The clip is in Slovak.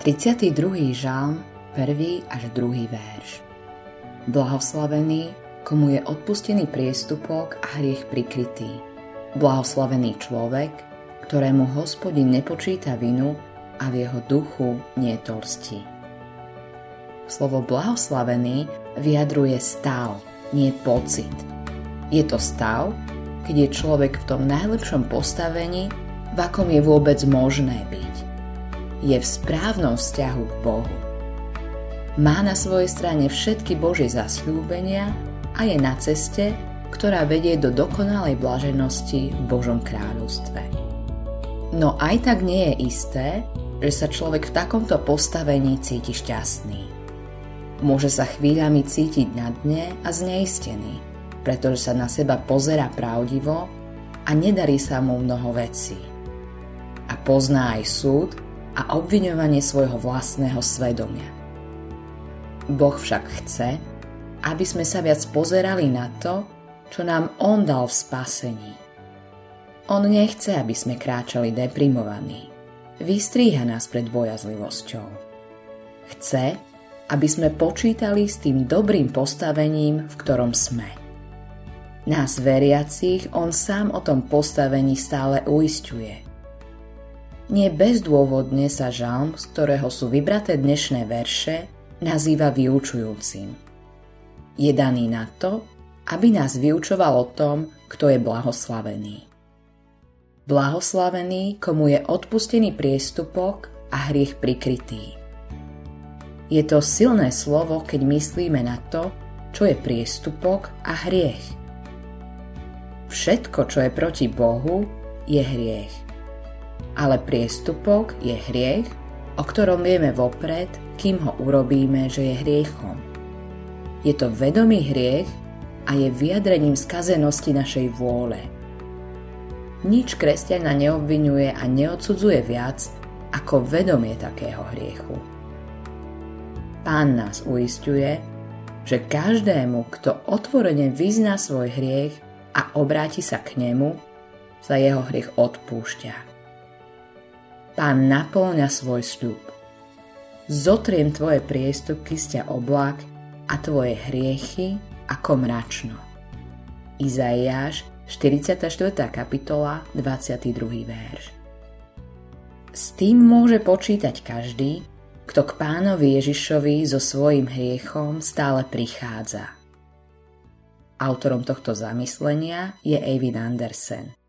32. žalm, 1. až 2. verš. Blahoslavený, komu je odpustený priestupok a hriech prikrytý. Blahoslavený človek, ktorému hospodin nepočíta vinu a v jeho duchu nie torstí. Slovo blahoslavený vyjadruje stav, nie pocit. Je to stav, keď je človek v tom najlepšom postavení, v akom je vôbec možné byť je v správnom vzťahu k Bohu. Má na svojej strane všetky Božie zasľúbenia a je na ceste, ktorá vedie do dokonalej blaženosti v Božom kráľovstve. No aj tak nie je isté, že sa človek v takomto postavení cíti šťastný. Môže sa chvíľami cítiť na dne a zneistený, pretože sa na seba pozera pravdivo a nedarí sa mu mnoho vecí. A pozná aj súd, a obviňovanie svojho vlastného svedomia. Boh však chce, aby sme sa viac pozerali na to, čo nám On dal v spasení. On nechce, aby sme kráčali deprimovaní. Vystríha nás pred bojazlivosťou. Chce, aby sme počítali s tým dobrým postavením, v ktorom sme. Nás veriacich on sám o tom postavení stále uistuje – nie bezdôvodne sa žalm, z ktorého sú vybraté dnešné verše, nazýva vyučujúcim. Je daný na to, aby nás vyučoval o tom, kto je blahoslavený. Blahoslavený, komu je odpustený priestupok a hriech prikrytý. Je to silné slovo, keď myslíme na to, čo je priestupok a hriech. Všetko, čo je proti Bohu, je hriech ale priestupok je hriech, o ktorom vieme vopred, kým ho urobíme, že je hriechom. Je to vedomý hriech a je vyjadrením skazenosti našej vôle. Nič kresťana neobvinuje a neodsudzuje viac ako vedomie takého hriechu. Pán nás uistuje, že každému, kto otvorene vyzná svoj hriech a obráti sa k nemu, sa jeho hriech odpúšťa. Pán naplňa svoj sľub. Zotriem tvoje priestupky z ťa oblak a tvoje hriechy ako mračno. Izaiáš 44. kapitola 22. verš S tým môže počítať každý, kto k pánovi Ježišovi so svojím hriechom stále prichádza. Autorom tohto zamyslenia je Eivin Andersen.